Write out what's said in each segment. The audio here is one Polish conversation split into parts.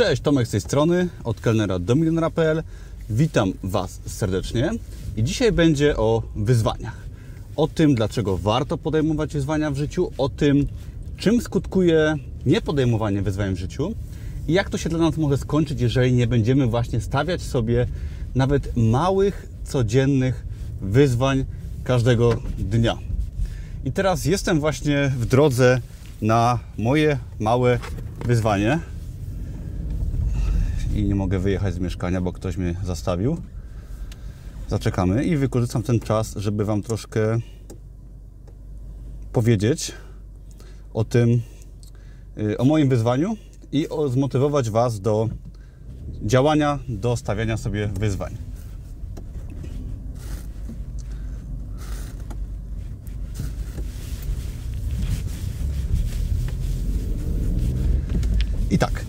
Cześć, Tomek z tej strony, od kelnera do milionera.pl. Witam Was serdecznie i dzisiaj będzie o wyzwaniach. O tym, dlaczego warto podejmować wyzwania w życiu, o tym, czym skutkuje niepodejmowanie wyzwań w życiu i jak to się dla nas może skończyć, jeżeli nie będziemy właśnie stawiać sobie nawet małych, codziennych wyzwań każdego dnia. I teraz jestem właśnie w drodze na moje małe wyzwanie i nie mogę wyjechać z mieszkania, bo ktoś mnie zastawił. Zaczekamy i wykorzystam ten czas, żeby Wam troszkę powiedzieć o tym, y, o moim wyzwaniu i o, zmotywować Was do działania, do stawiania sobie wyzwań. I tak,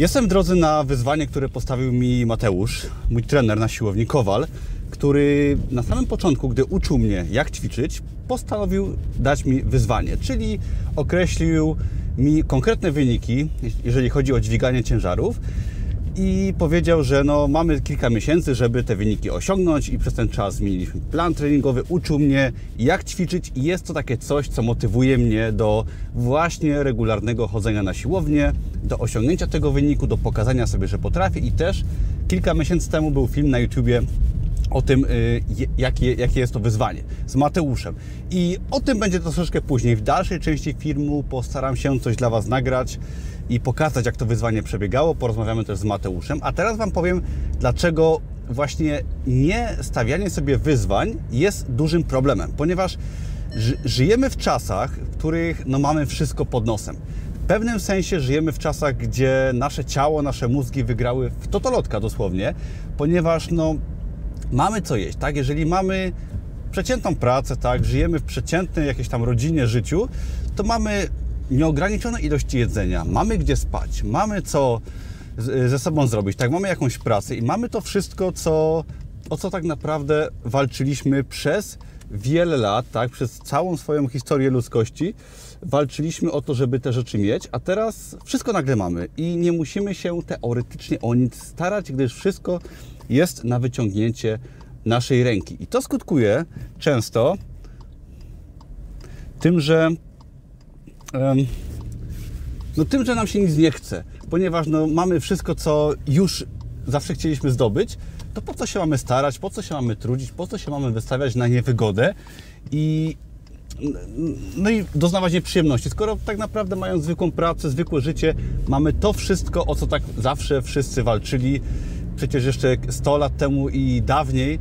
jestem w drodze na wyzwanie, które postawił mi Mateusz, mój trener na siłowni Kowal, który na samym początku, gdy uczył mnie jak ćwiczyć, postanowił dać mi wyzwanie, czyli określił mi konkretne wyniki, jeżeli chodzi o dźwiganie ciężarów i powiedział, że no, mamy kilka miesięcy, żeby te wyniki osiągnąć i przez ten czas zmieniliśmy plan treningowy, uczył mnie jak ćwiczyć i jest to takie coś, co motywuje mnie do właśnie regularnego chodzenia na siłownię, do osiągnięcia tego wyniku, do pokazania sobie, że potrafię. I też kilka miesięcy temu był film na YouTubie o tym, y, jakie, jakie jest to wyzwanie z Mateuszem. I o tym będzie troszeczkę później. W dalszej części filmu postaram się coś dla Was nagrać i pokazać, jak to wyzwanie przebiegało. Porozmawiamy też z Mateuszem. A teraz Wam powiem, dlaczego właśnie nie stawianie sobie wyzwań jest dużym problemem, ponieważ żyjemy w czasach, w których no, mamy wszystko pod nosem. W pewnym sensie żyjemy w czasach, gdzie nasze ciało, nasze mózgi wygrały w totolotka dosłownie, ponieważ no, mamy co jeść, tak? Jeżeli mamy przeciętną pracę, tak, żyjemy w przeciętnej jakiejś tam rodzinie, życiu, to mamy nieograniczone ilości jedzenia, mamy gdzie spać, mamy co ze sobą zrobić, tak, mamy jakąś pracę i mamy to wszystko, co, o co tak naprawdę walczyliśmy przez wiele lat, tak, przez całą swoją historię ludzkości, walczyliśmy o to, żeby te rzeczy mieć, a teraz wszystko nagle mamy i nie musimy się teoretycznie o nic starać, gdyż wszystko jest na wyciągnięcie naszej ręki. I to skutkuje często tym, że no tym, że nam się nic nie chce, ponieważ no, mamy wszystko, co już zawsze chcieliśmy zdobyć, to po co się mamy starać, po co się mamy trudzić, po co się mamy wystawiać na niewygodę i no i doznawać nieprzyjemności, skoro tak naprawdę mając zwykłą pracę, zwykłe życie, mamy to wszystko, o co tak zawsze wszyscy walczyli. Przecież jeszcze 100 lat temu i dawniej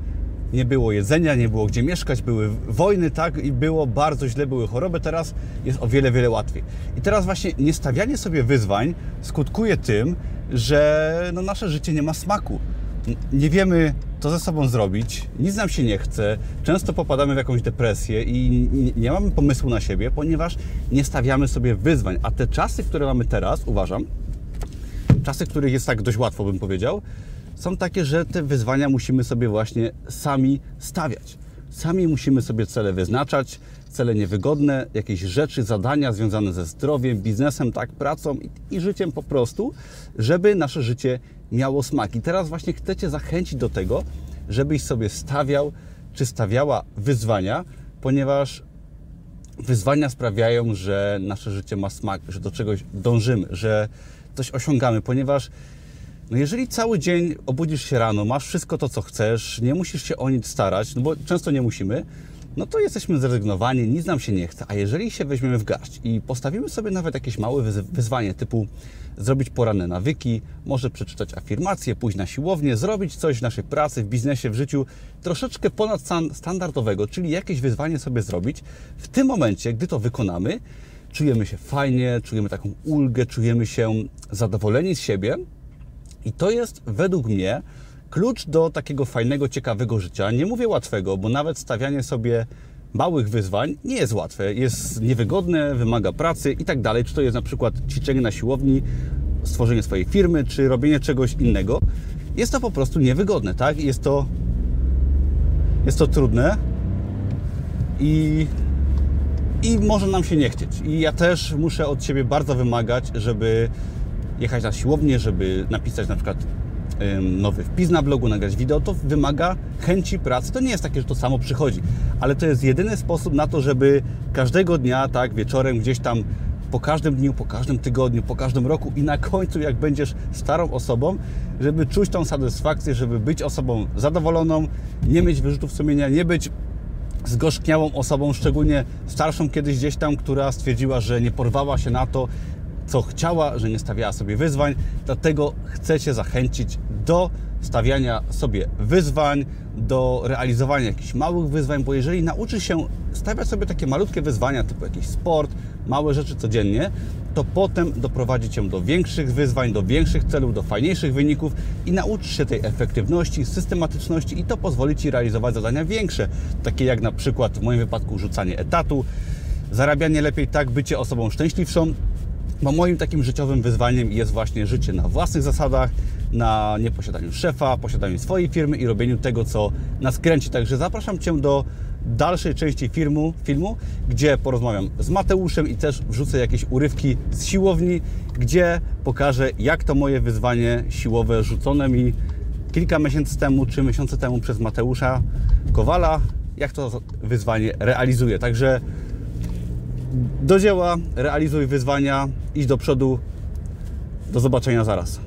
nie było jedzenia, nie było gdzie mieszkać, były wojny, tak, i było bardzo źle, były choroby, teraz jest o wiele, wiele łatwiej. I teraz właśnie niestawianie sobie wyzwań skutkuje tym, że no, nasze życie nie ma smaku. Nie wiemy, co ze sobą zrobić, nic nam się nie chce, często popadamy w jakąś depresję i nie mamy pomysłu na siebie, ponieważ nie stawiamy sobie wyzwań. A te czasy, które mamy teraz, uważam, czasy, których jest tak dość łatwo, bym powiedział, są takie, że te wyzwania musimy sobie właśnie sami stawiać. Sami musimy sobie cele wyznaczać, cele niewygodne, jakieś rzeczy, zadania związane ze zdrowiem, biznesem, tak, pracą i, i życiem po prostu, żeby nasze życie miało smak. I teraz właśnie chcecie zachęcić do tego, żebyś sobie stawiał czy stawiała wyzwania, ponieważ wyzwania sprawiają, że nasze życie ma smak, że do czegoś dążymy, że coś osiągamy, ponieważ no jeżeli cały dzień obudzisz się rano, masz wszystko to, co chcesz, nie musisz się o nic starać, no bo często nie musimy, no to jesteśmy zrezygnowani, nic nam się nie chce. A jeżeli się weźmiemy w garść i postawimy sobie nawet jakieś małe wyzwanie, typu zrobić poranne nawyki, może przeczytać afirmacje, pójść na siłownię, zrobić coś w naszej pracy, w biznesie, w życiu troszeczkę ponad standardowego, czyli jakieś wyzwanie sobie zrobić, w tym momencie, gdy to wykonamy, czujemy się fajnie, czujemy taką ulgę, czujemy się zadowoleni z siebie, i to jest według mnie klucz do takiego fajnego, ciekawego życia. Nie mówię łatwego, bo nawet stawianie sobie małych wyzwań nie jest łatwe. Jest niewygodne, wymaga pracy i tak dalej. Czy to jest na przykład ćwiczenie na siłowni, stworzenie swojej firmy, czy robienie czegoś innego. Jest to po prostu niewygodne, tak? Jest to, jest to trudne i, i może nam się nie chcieć. I ja też muszę od siebie bardzo wymagać, żeby jechać na siłownię, żeby napisać na przykład nowy wpis na blogu, nagrać wideo, to wymaga chęci pracy. To nie jest takie, że to samo przychodzi, ale to jest jedyny sposób na to, żeby każdego dnia, tak, wieczorem gdzieś tam po każdym dniu, po każdym tygodniu, po każdym roku i na końcu, jak będziesz starą osobą, żeby czuć tą satysfakcję, żeby być osobą zadowoloną, nie mieć wyrzutów sumienia, nie być zgorzkniałą osobą, szczególnie starszą kiedyś gdzieś tam, która stwierdziła, że nie porwała się na to, co chciała, że nie stawiała sobie wyzwań. Dlatego chcę Cię zachęcić do stawiania sobie wyzwań, do realizowania jakichś małych wyzwań, bo jeżeli nauczysz się stawiać sobie takie malutkie wyzwania, typu jakiś sport, małe rzeczy codziennie, to potem doprowadzi Cię do większych wyzwań, do większych celów, do fajniejszych wyników i nauczysz się tej efektywności, systematyczności i to pozwoli Ci realizować zadania większe, takie jak na przykład w moim wypadku rzucanie etatu, zarabianie lepiej tak, bycie osobą szczęśliwszą, bo moim takim życiowym wyzwaniem jest właśnie życie na własnych zasadach, na nieposiadaniu szefa, posiadaniu swojej firmy i robieniu tego, co nas kręci. Także zapraszam Cię do dalszej części filmu, filmu, gdzie porozmawiam z Mateuszem i też wrzucę jakieś urywki z siłowni, gdzie pokażę, jak to moje wyzwanie siłowe rzucone mi kilka miesięcy temu, czy miesiące temu przez Mateusza Kowala, jak to wyzwanie realizuję. Także do dzieła, realizuj wyzwania, idź do przodu. Do zobaczenia zaraz.